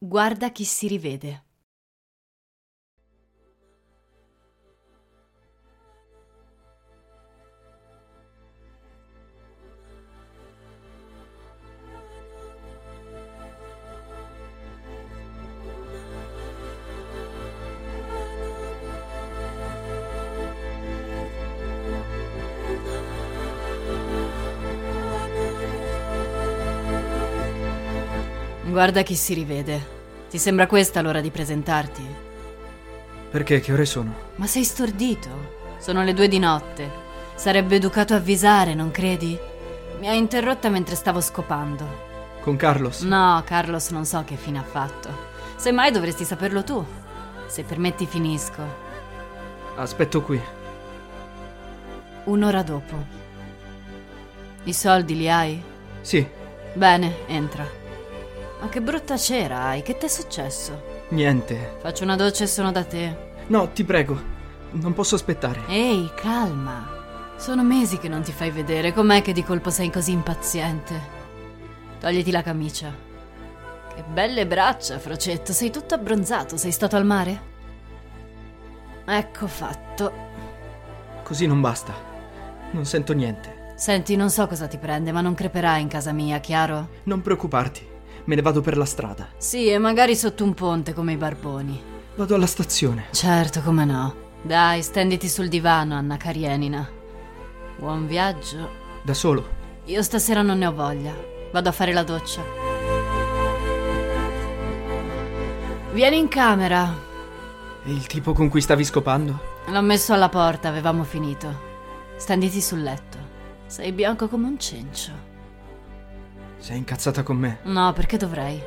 Guarda chi si rivede. Guarda chi si rivede. Ti sembra questa l'ora di presentarti? Perché? Che ore sono? Ma sei stordito? Sono le due di notte. Sarebbe educato avvisare, non credi? Mi ha interrotta mentre stavo scopando. Con Carlos? No, Carlos non so che fine ha fatto. Semmai dovresti saperlo tu. Se permetti finisco. Aspetto qui. Un'ora dopo. I soldi li hai? Sì, Bene, entra. Ma che brutta cera hai, che t'è successo? niente. Faccio una doccia e sono da te. No, ti prego. Non posso aspettare. Ehi, calma. Sono mesi che non ti fai vedere, com'è che di colpo sei così impaziente? Togliti la camicia. Che belle braccia, Frocetto, sei tutto abbronzato, sei stato al mare? Ecco fatto. Così non basta. Non sento niente. Senti, non so cosa ti prende, ma non creperai in casa mia, chiaro? Non preoccuparti. Me ne vado per la strada. Sì, e magari sotto un ponte come i barboni. Vado alla stazione. Certo, come no. Dai, stenditi sul divano, Anna Karenina. Buon viaggio. Da solo. Io stasera non ne ho voglia. Vado a fare la doccia. Vieni in camera. E il tipo con cui stavi scopando? L'ho messo alla porta, avevamo finito. Stenditi sul letto. Sei bianco come un cencio. Sei incazzata con me? No, perché dovrei?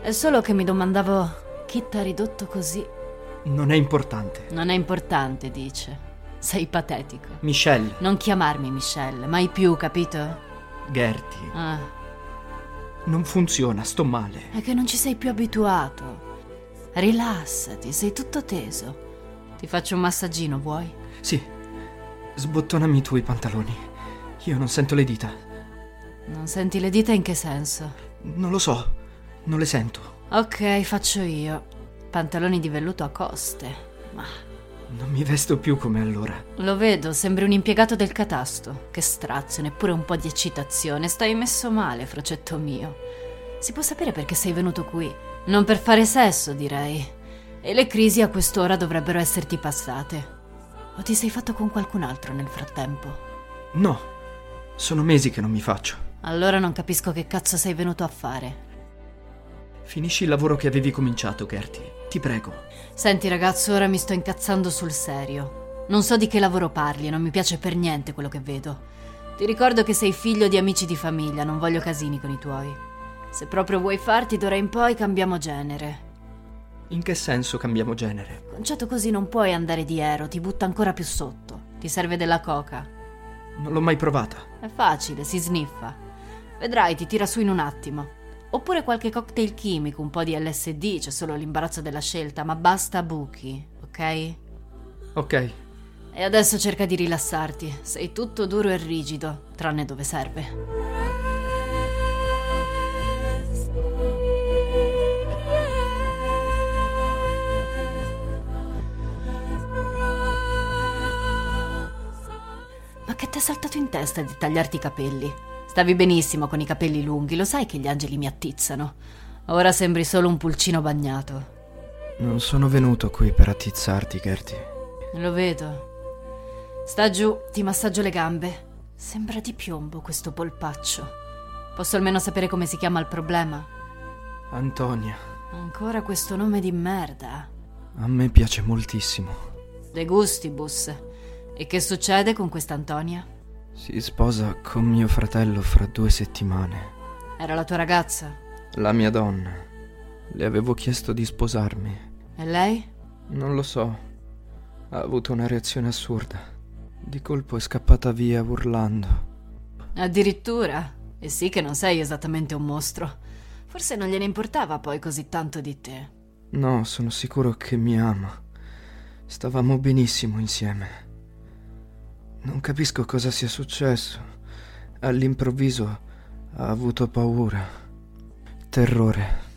È solo che mi domandavo chi t'ha ridotto così. Non è importante. Non è importante, dice. Sei patetico. Michelle. Non chiamarmi Michelle, mai più, capito? Gertie. Ah, Non funziona, sto male. è che non ci sei più abituato. Rilassati, sei tutto teso. Ti faccio un massaggino, vuoi? Sì. Sbottonami tu i pantaloni. Io non sento le dita. Non senti le dita in che senso? Non lo so. Non le sento. Ok, faccio io. Pantaloni di velluto a coste. Ma Non mi vesto più come allora. lo vedo, sembri un impiegato del catasto. Che strazio, neppure un po' di eccitazione. Stai messo male, frocetto mio. Si può sapere perché sei venuto qui? Non per fare sesso, direi. E le crisi a quest'ora dovrebbero esserti passate. O ti sei fatto con qualcun altro nel frattempo? No. Sono mesi che non mi faccio. Allora non capisco che cazzo sei venuto a fare. Finisci il lavoro che avevi cominciato, Gertie. Ti prego. Senti ragazzo, ora mi sto incazzando sul serio. Non so di che lavoro parli e non mi piace per niente quello che vedo. Ti ricordo che sei figlio di amici di famiglia, non voglio casini con i tuoi. Se proprio vuoi farti d'ora in poi cambiamo genere. In che senso cambiamo genere? Concetto così non puoi andare di ero, ti butta ancora più sotto. Ti serve della coca. Non l'ho mai provata. È facile, si sniffa. Vedrai, ti tira su in un attimo. Oppure qualche cocktail chimico, un po' di LSD, c'è solo l'imbarazzo della scelta, ma basta buchi, ok? Ok. E adesso cerca di rilassarti. Sei tutto duro e rigido, tranne dove serve. Ma che ti è saltato in testa di tagliarti i capelli? Stavi benissimo con i capelli lunghi, lo sai che gli angeli mi attizzano. Ora sembri solo un pulcino bagnato. Non sono venuto qui per attizzarti, Gertie. Lo vedo. Sta giù, ti massaggio le gambe. Sembra di piombo questo polpaccio. Posso almeno sapere come si chiama il problema? Antonia. Ancora questo nome di merda. A me piace moltissimo. De gustibus. E che succede con questa Antonia? Si sposa con mio fratello fra due settimane. Era la tua ragazza? La mia donna. Le avevo chiesto di sposarmi. E lei? Non lo so. Ha avuto una reazione assurda. Di colpo è scappata via urlando. Addirittura. E sì che non sei esattamente un mostro. Forse non gliene importava poi così tanto di te. No, sono sicuro che mi ama. Stavamo benissimo insieme. Non capisco cosa sia successo. All'improvviso ha avuto paura. Terrore.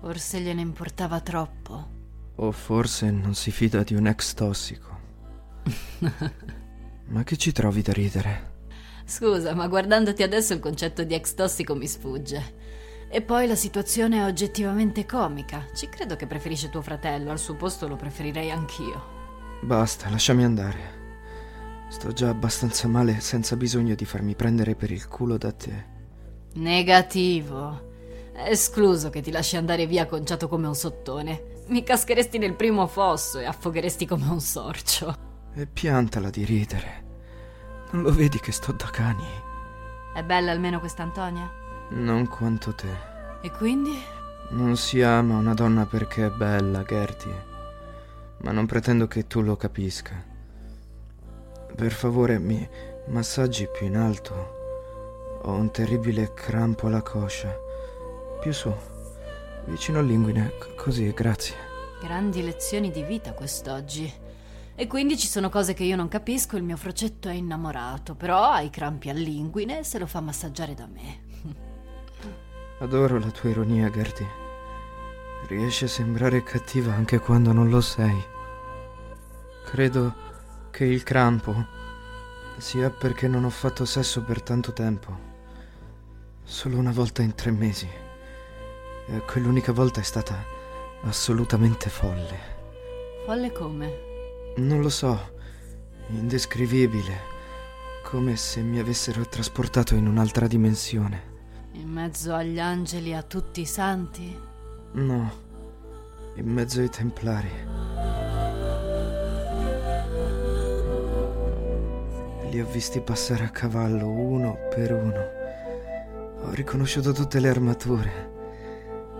Forse gliene importava troppo. O forse non si fida di un ex tossico. ma che ci trovi da ridere? Scusa, ma guardandoti adesso il concetto di ex tossico mi sfugge. E poi la situazione è oggettivamente comica. Ci credo che preferisce tuo fratello, al suo posto lo preferirei anch'io. Basta, lasciami andare. Sto già abbastanza male senza bisogno di farmi prendere per il culo da te. Negativo. È escluso che ti lasci andare via conciato come un sottone. Mi cascheresti nel primo fosso e affogheresti come un sorcio. E piantala di ridere. Non lo vedi che sto da cani? È bella almeno questa Antonia? Non quanto te. E quindi? Non si ama una donna perché è bella, Gertie. Ma non pretendo che tu lo capisca. Per favore, mi massaggi più in alto. Ho un terribile crampo alla coscia. Più su, vicino all'inguine, c- così, grazie. Grandi lezioni di vita quest'oggi. E quindi ci sono cose che io non capisco, il mio frocetto è innamorato, però ha i crampi all'inguine e se lo fa massaggiare da me. Adoro la tua ironia, Gertie. Riesci a sembrare cattiva anche quando non lo sei. Credo che il crampo sia perché non ho fatto sesso per tanto tempo. Solo una volta in tre mesi. E quell'unica volta è stata assolutamente folle. Folle come? Non lo so, indescrivibile. Come se mi avessero trasportato in un'altra dimensione. In mezzo agli angeli, a tutti i santi? No, in mezzo ai templari. Li ho visti passare a cavallo uno per uno. Ho riconosciuto tutte le armature.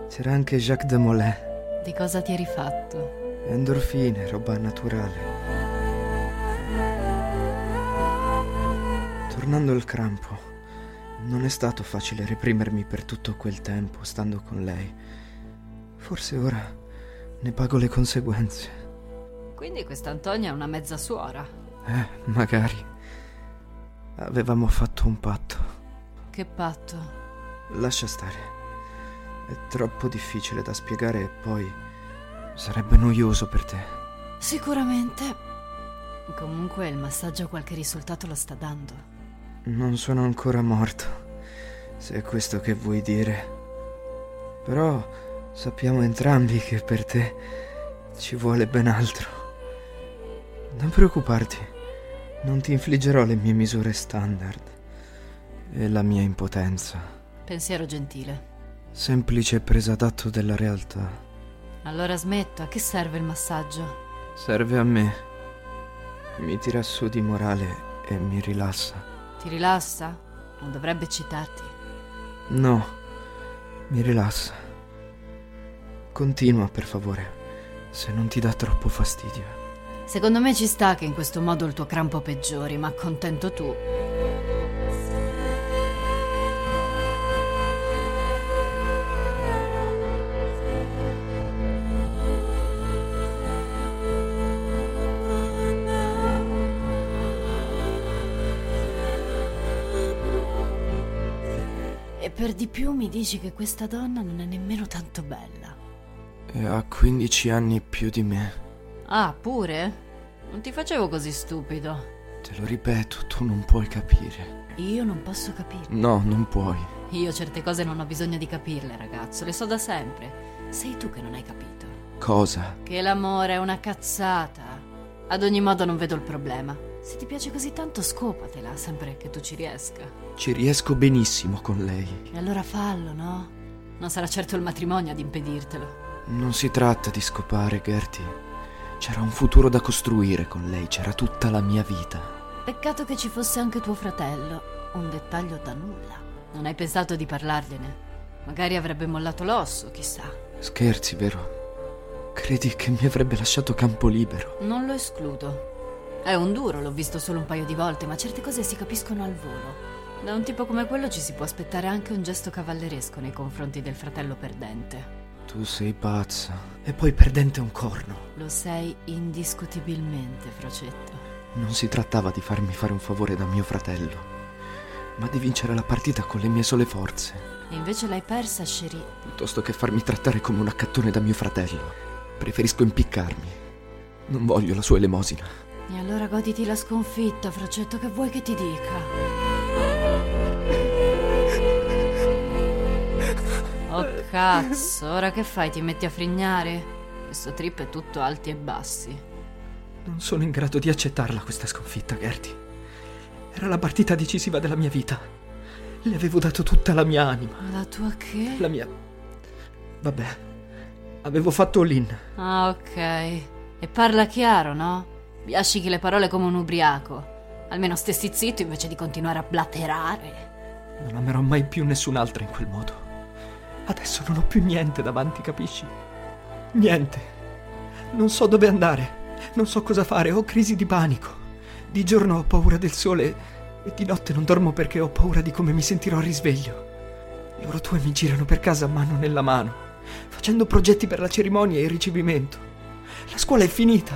C'era anche Jacques de Molay. Di cosa ti eri fatto? Endorfine, roba naturale. Tornando al crampo. Non è stato facile reprimermi per tutto quel tempo stando con lei. Forse ora ne pago le conseguenze. Quindi questa Antonia è una mezza suora. Eh, magari. Avevamo fatto un patto. Che patto? Lascia stare. È troppo difficile da spiegare e poi sarebbe noioso per te. Sicuramente. Comunque il massaggio qualche risultato lo sta dando. Non sono ancora morto, se è questo che vuoi dire. Però sappiamo entrambi che per te ci vuole ben altro. Non preoccuparti, non ti infliggerò le mie misure standard e la mia impotenza. Pensiero gentile. Semplice presa d'atto della realtà. Allora smetto, a che serve il massaggio? Serve a me. Mi tira su di morale e mi rilassa. Ti rilassa? Non dovrebbe eccitarti. No, mi rilassa. Continua, per favore, se non ti dà troppo fastidio. Secondo me ci sta che in questo modo il tuo crampo peggiori, ma contento tu. E per di più mi dici che questa donna non è nemmeno tanto bella. E ha 15 anni più di me. Ah, pure? Non ti facevo così stupido. Te lo ripeto, tu non puoi capire. Io non posso capire. No, non puoi. Io certe cose non ho bisogno di capirle, ragazzo, le so da sempre. Sei tu che non hai capito. Cosa? Che l'amore è una cazzata. Ad ogni modo non vedo il problema. Se ti piace così tanto, scopatela, sempre che tu ci riesca. Ci riesco benissimo con lei. E allora fallo, no? Non sarà certo il matrimonio ad impedirtelo. Non si tratta di scopare, Gertie. C'era un futuro da costruire con lei, c'era tutta la mia vita. Peccato che ci fosse anche tuo fratello. Un dettaglio da nulla. Non hai pensato di parlargliene? Magari avrebbe mollato l'osso, chissà. Scherzi, vero? Credi che mi avrebbe lasciato campo libero? Non lo escludo. È un duro, l'ho visto solo un paio di volte, ma certe cose si capiscono al volo. Da un tipo come quello ci si può aspettare anche un gesto cavalleresco nei confronti del fratello perdente. Tu sei pazza. E poi perdente un corno. Lo sei indiscutibilmente, Frocetto. Non si trattava di farmi fare un favore da mio fratello, ma di vincere la partita con le mie sole forze. E invece l'hai persa, Cherie. Piuttosto che farmi trattare come un accattone da mio fratello, preferisco impiccarmi. Non voglio la sua elemosina. E allora goditi la sconfitta, Frocetto, che vuoi che ti dica? Oh cazzo, ora che fai? Ti metti a frignare? Questo trip è tutto alti e bassi. Non sono in grado di accettarla questa sconfitta, Gertie. Era la partita decisiva della mia vita. Le avevo dato tutta la mia anima. La tua che? La mia... Vabbè. Avevo fatto all-in. Ah, ok. E parla chiaro, no? Biascichi le parole come un ubriaco. Almeno stessi zitto invece di continuare a blaterare. Non amerò mai più nessun'altra in quel modo. Adesso non ho più niente davanti, capisci? Niente. Non so dove andare. Non so cosa fare. Ho crisi di panico. Di giorno ho paura del sole e di notte non dormo perché ho paura di come mi sentirò al risveglio. Loro due mi girano per casa mano nella mano, facendo progetti per la cerimonia e il ricevimento. La scuola è finita.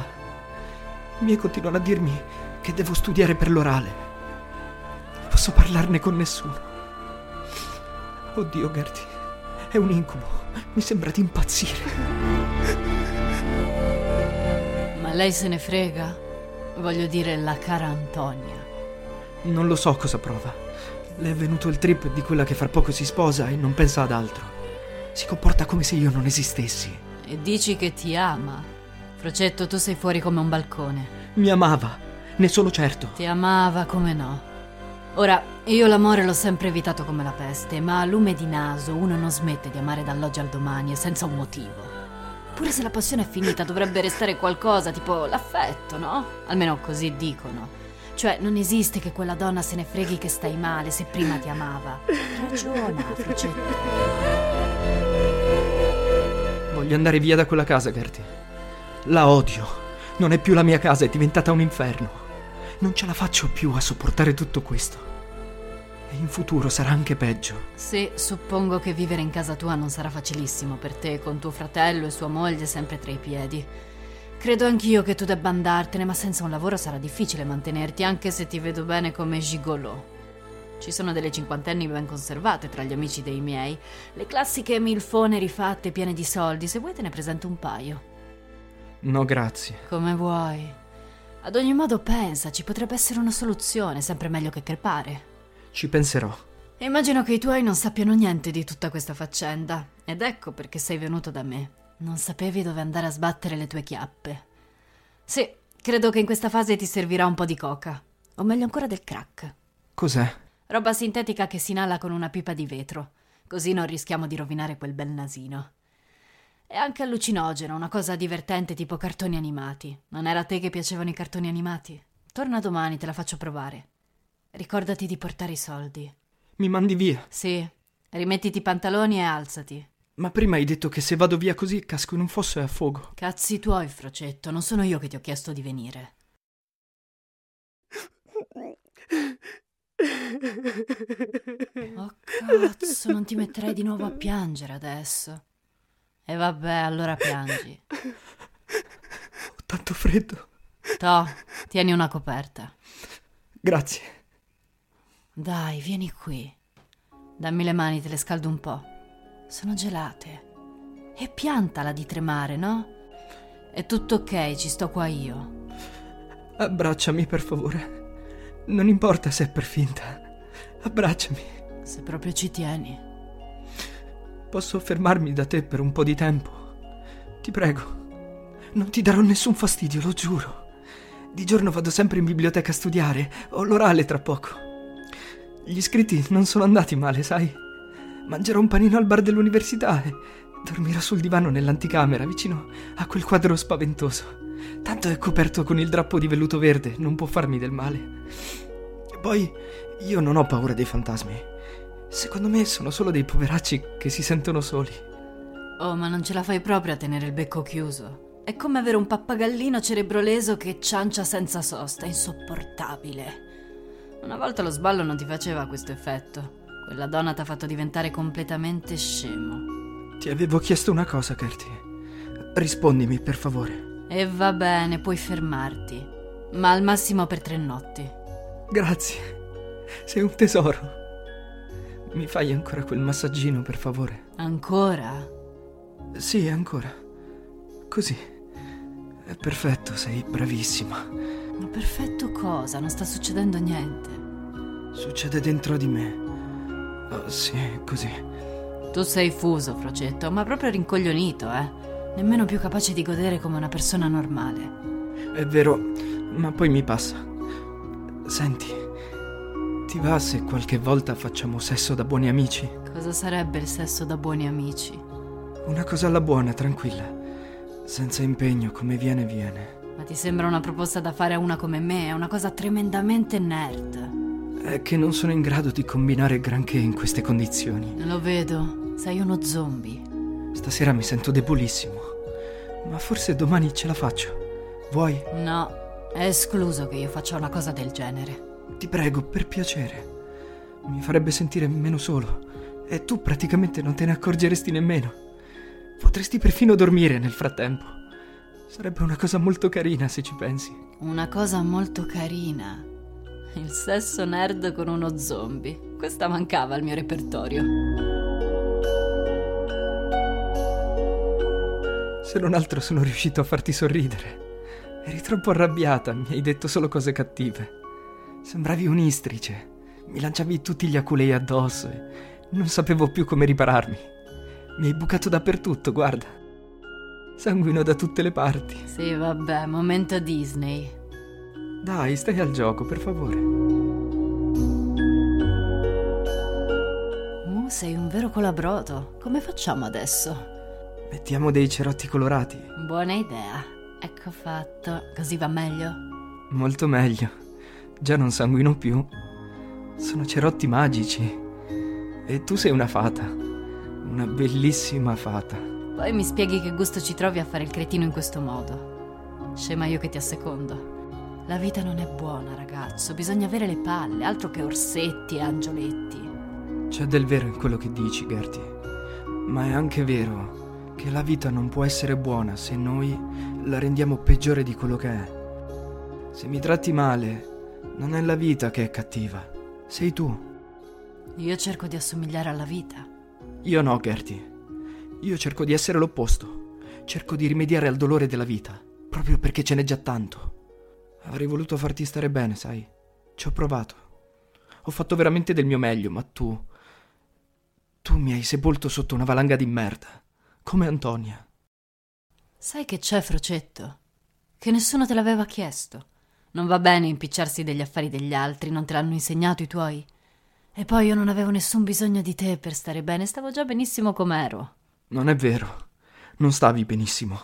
I miei continuano a dirmi che devo studiare per l'orale. Non posso parlarne con nessuno. Oddio, Gertie. È un incubo. Mi sembra di impazzire. Ma lei se ne frega? Voglio dire, la cara Antonia. Non lo so cosa prova. Le è venuto il trip di quella che fra poco si sposa e non pensa ad altro. Si comporta come se io non esistessi. E dici che ti ama? Frocetto, tu sei fuori come un balcone. Mi amava, ne sono certo. Ti amava come no. Ora, io l'amore l'ho sempre evitato come la peste, ma a lume di naso uno non smette di amare dall'oggi al domani e senza un motivo. Pure se la passione è finita dovrebbe restare qualcosa, tipo l'affetto, no? Almeno così dicono. Cioè, non esiste che quella donna se ne freghi che stai male se prima ti amava. Ragiona, Frocetto. Voglio andare via da quella casa, Gertie. La odio. Non è più la mia casa, è diventata un inferno. Non ce la faccio più a sopportare tutto questo. E in futuro sarà anche peggio. Sì, suppongo che vivere in casa tua non sarà facilissimo per te, con tuo fratello e sua moglie sempre tra i piedi. Credo anch'io che tu debba andartene, ma senza un lavoro sarà difficile mantenerti, anche se ti vedo bene come gigolò. Ci sono delle cinquantenni ben conservate tra gli amici dei miei, le classiche milfone rifatte piene di soldi, se vuoi te ne presento un paio. No, grazie. Come vuoi. Ad ogni modo pensa, ci potrebbe essere una soluzione, sempre meglio che crepare. Ci penserò. Immagino che i tuoi non sappiano niente di tutta questa faccenda. Ed ecco perché sei venuto da me. Non sapevi dove andare a sbattere le tue chiappe. Sì, credo che in questa fase ti servirà un po' di coca. O meglio ancora del crack. Cos'è? Roba sintetica che si inala con una pipa di vetro. Così non rischiamo di rovinare quel bel nasino. È anche allucinogeno, una cosa divertente tipo cartoni animati. Non era a te che piacevano i cartoni animati? Torna domani, te la faccio provare. Ricordati di portare i soldi. Mi mandi via? Sì. Rimettiti i pantaloni e alzati. Ma prima hai detto che se vado via così casco in un fosso e affogo. Cazzi tuoi, Frocetto, non sono io che ti ho chiesto di venire. Oh cazzo, non ti metterei di nuovo a piangere adesso. E vabbè, allora piangi. Ho tanto freddo. To, tieni una coperta. Grazie. Dai, vieni qui. Dammi le mani, te le scaldo un po'. Sono gelate. E piantala di tremare, no? È tutto ok, ci sto qua io. Abbracciami, per favore. Non importa se è per finta. Abbracciami. Se proprio ci tieni. Posso fermarmi da te per un po' di tempo? Ti prego. Non ti darò nessun fastidio, lo giuro. Di giorno vado sempre in biblioteca a studiare. Ho l'orale tra poco. Gli iscritti non sono andati male, sai? Mangerò un panino al bar dell'università e dormirò sul divano nell'anticamera vicino a quel quadro spaventoso. Tanto è coperto con il drappo di velluto verde, non può farmi del male. E poi io non ho paura dei fantasmi. Secondo me sono solo dei poveracci che si sentono soli. Oh, ma non ce la fai proprio a tenere il becco chiuso. È come avere un pappagallino cerebroleso che ciancia senza sosta, insopportabile. Una volta lo sballo non ti faceva questo effetto. Quella donna ti ha fatto diventare completamente scemo. Ti avevo chiesto una cosa, Gertie. Rispondimi, per favore. E va bene, puoi fermarti. Ma al massimo per tre notti. Grazie. Sei un tesoro. Mi fai ancora quel massaggino, per favore? Ancora? Sì, ancora. Così. È perfetto, sei bravissima. Ma perfetto cosa? Non sta succedendo niente. Succede dentro di me. Oh, sì, così. Tu sei fuso, Frocetto, ma proprio rincoglionito, eh? Nemmeno più capace di godere come una persona normale. È vero, ma poi mi passa. Senti, ti va se qualche volta facciamo sesso da buoni amici? Cosa sarebbe il sesso da buoni amici? Una cosa alla buona, tranquilla. Senza impegno, come viene, viene. Ma ti sembra una proposta da fare a una come me? È una cosa tremendamente nerd. È che non sono in grado di combinare granché in queste condizioni. Lo vedo. Sei uno zombie. Stasera mi sento debolissimo. Ma forse domani ce la faccio. Vuoi? No, è escluso che io faccia una cosa del genere. Ti prego, per piacere. Mi farebbe sentire meno solo. E tu praticamente non te ne accorgeresti nemmeno. Potresti perfino dormire nel frattempo. Sarebbe una cosa molto carina se ci pensi. Una cosa molto carina. Il sesso nerd con uno zombie. Questa mancava al mio repertorio. Se non altro sono riuscito a farti sorridere. Eri troppo arrabbiata, mi hai detto solo cose cattive. Sembravi un'istrice. Mi lanciavi tutti gli aculei addosso e non sapevo più come ripararmi. Mi hai bucato dappertutto, guarda. Sanguino da tutte le parti. Sì, vabbè, momento Disney. Dai, stai al gioco, per favore. Uh, sei un vero colabrodo. Come facciamo adesso? Mettiamo dei cerotti colorati. Buona idea. Ecco fatto. Così va meglio? Molto meglio. Già non sanguino più. Sono cerotti magici. E tu sei una fata. Una bellissima fata. Poi mi spieghi che gusto ci trovi a fare il cretino in questo modo. Scema io che ti assecondo. La vita non è buona, ragazzo. Bisogna avere le palle, altro che orsetti e angioletti. C'è del vero in quello che dici, Gertie. Ma è anche vero che la vita non può essere buona se noi la rendiamo peggiore di quello che è. Se mi tratti male, non è la vita che è cattiva, sei tu. Io cerco di assomigliare alla vita. Io no, Gertie. Io cerco di essere l'opposto. Cerco di rimediare al dolore della vita, proprio perché ce n'è già tanto. Avrei voluto farti stare bene, sai. Ci ho provato. Ho fatto veramente del mio meglio, ma tu... Tu mi hai sepolto sotto una valanga di merda come Antonia. Sai che c'è, Frocetto? Che nessuno te l'aveva chiesto. Non va bene impicciarsi degli affari degli altri, non te l'hanno insegnato i tuoi? E poi io non avevo nessun bisogno di te per stare bene, stavo già benissimo com'ero. Non è vero, non stavi benissimo.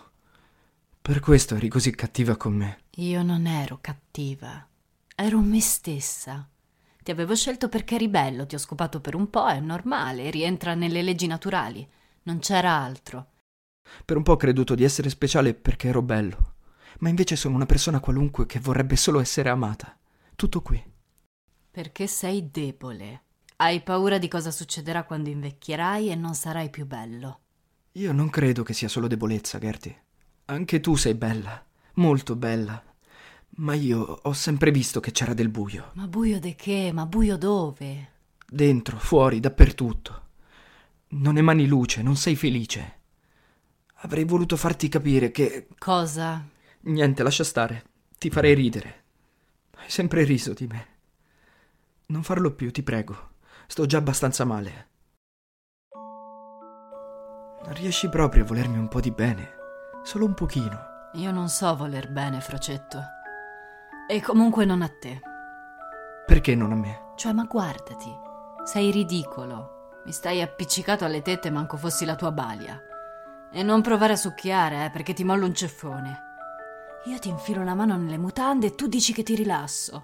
Per questo eri così cattiva con me. Io non ero cattiva, ero me stessa. Ti avevo scelto perché eri bello, ti ho scopato per un po', è normale, rientra nelle leggi naturali. Non c'era altro. Per un po' ho creduto di essere speciale perché ero bello, ma invece sono una persona qualunque che vorrebbe solo essere amata. Tutto qui. Perché sei debole. Hai paura di cosa succederà quando invecchierai e non sarai più bello. Io non credo che sia solo debolezza, Gertie. Anche tu sei bella, molto bella. Ma io ho sempre visto che c'era del buio. Ma buio di che? Ma buio dove? Dentro, fuori, dappertutto. Non emani luce, non sei felice. Avrei voluto farti capire che... Cosa? Niente, lascia stare. Ti farei ridere. Hai sempre riso di me. Non farlo più, ti prego. Sto già abbastanza male. Non riesci proprio a volermi un po' di bene. Solo un pochino. Io non so voler bene, Frocetto. E comunque non a te. Perché non a me? Cioè, ma guardati. Sei ridicolo. Mi stai appiccicato alle tette manco fossi la tua balia. E non provare a succhiare, eh, perché ti mollo un ceffone. Io ti infilo la mano nelle mutande e tu dici che ti rilasso.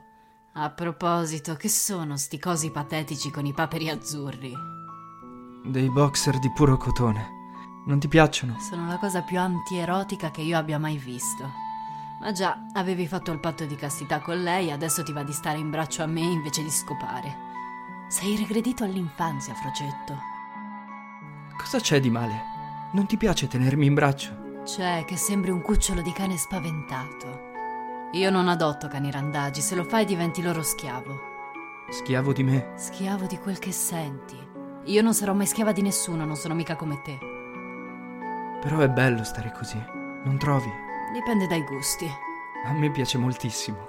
A proposito, che sono sti cosi patetici con i paperi azzurri? Dei boxer di puro cotone. Non ti piacciono? Sono la cosa più antierotica che io abbia mai visto. Ma già, avevi fatto il patto di castità con lei, adesso ti va di stare in braccio a me invece di scopare. Sei regredito all'infanzia, Frocetto. Cosa c'è di male? Non ti piace tenermi in braccio? C'è che sembri un cucciolo di cane spaventato. Io non adotto cani randagi, se lo fai diventi loro schiavo. Schiavo di me? Schiavo di quel che senti. Io non sarò mai schiava di nessuno, non sono mica come te. Però è bello stare così, non trovi? Dipende dai gusti. A me piace moltissimo.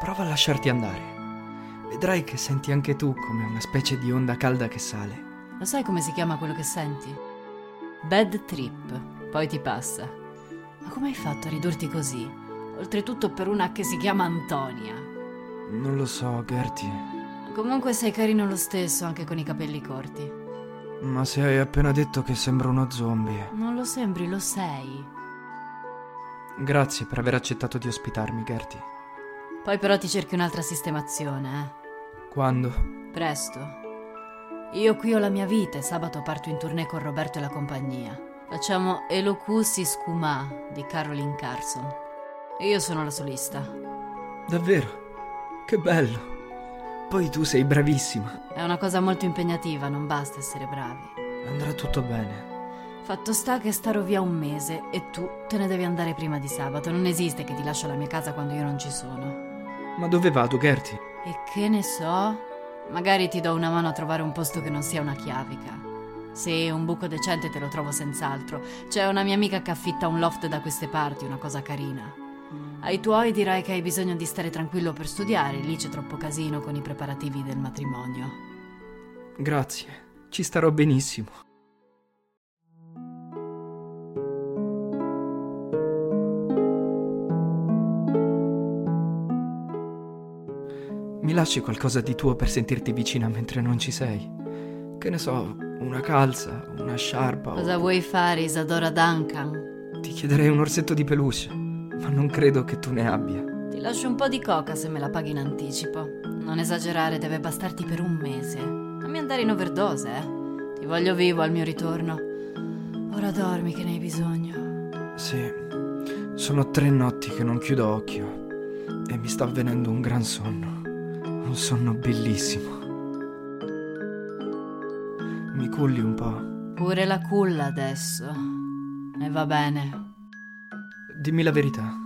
Prova a lasciarti andare. Vedrai che senti anche tu come una specie di onda calda che sale. Lo sai come si chiama quello che senti? Bad trip. Poi ti passa. Ma come hai fatto a ridurti così? Oltretutto per una che si chiama Antonia. Non lo so, Gertie. Comunque sei carino lo stesso, anche con i capelli corti. Ma se hai appena detto che sembro uno zombie. Non lo sembri, lo sei. Grazie per aver accettato di ospitarmi, Gertie. Poi però ti cerchi un'altra sistemazione, eh? Quando? Presto. Io qui ho la mia vita e sabato parto in tournée con Roberto e la compagnia. Facciamo Elocusi Scuma di Caroline Carson. E io sono la solista. Davvero? Che bello. Poi tu sei bravissima. È una cosa molto impegnativa, non basta essere bravi. Andrà tutto bene. Fatto sta che starò via un mese e tu te ne devi andare prima di sabato. Non esiste che ti lascio la mia casa quando io non ci sono. Ma dove vado, Gertie? E che ne so? Magari ti do una mano a trovare un posto che non sia una chiavica. Sì, un buco decente te lo trovo senz'altro. C'è una mia amica che affitta un loft da queste parti, una cosa carina. Ai tuoi dirai che hai bisogno di stare tranquillo per studiare, lì c'è troppo casino con i preparativi del matrimonio. Grazie, ci starò benissimo. Mi lasci qualcosa di tuo per sentirti vicina mentre non ci sei? Che ne so, una calza, una sciarpa. Cosa o... vuoi fare, Isadora Duncan? Ti chiederei un orsetto di peluche ma non credo che tu ne abbia. Ti lascio un po' di coca se me la paghi in anticipo. Non esagerare, deve bastarti per un mese. Non mi andare in overdose, eh. Ti voglio vivo al mio ritorno. Ora dormi che ne hai bisogno. Sì, sono tre notti che non chiudo occhio e mi sta avvenendo un gran sonno. Un sonno bellissimo. Mi culli un po'. Pure la culla adesso. E va bene. Dimmi la verità.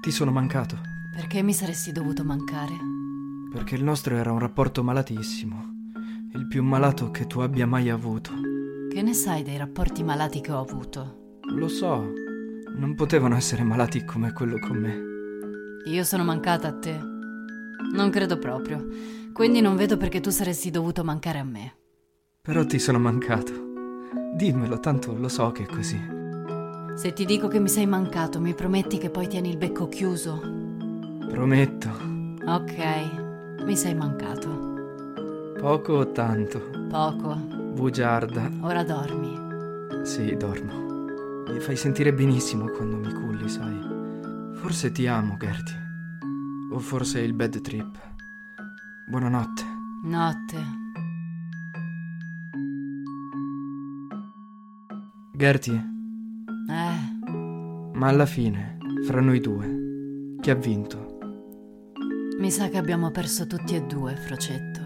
Ti sono mancato. Perché mi saresti dovuto mancare? Perché il nostro era un rapporto malatissimo. Il più malato che tu abbia mai avuto. Che ne sai dei rapporti malati che ho avuto? Lo so. Non potevano essere malati come quello con me. Io sono mancata a te. Non credo proprio. Quindi non vedo perché tu saresti dovuto mancare a me. Però ti sono mancato. Dimmelo, tanto lo so che è così. Se ti dico che mi sei mancato, mi prometti che poi tieni il becco chiuso? Prometto. Ok, mi sei mancato. Poco o tanto? Poco. Bugiarda. Ora dormi. Sì, dormo. Mi fai sentire benissimo quando mi culli, sai. Forse ti amo, Gertie. O forse il bad trip. Buonanotte. Notte. Gertie. Ma alla fine, fra noi due, chi ha vinto? Mi sa che abbiamo perso tutti e due, Frocetto.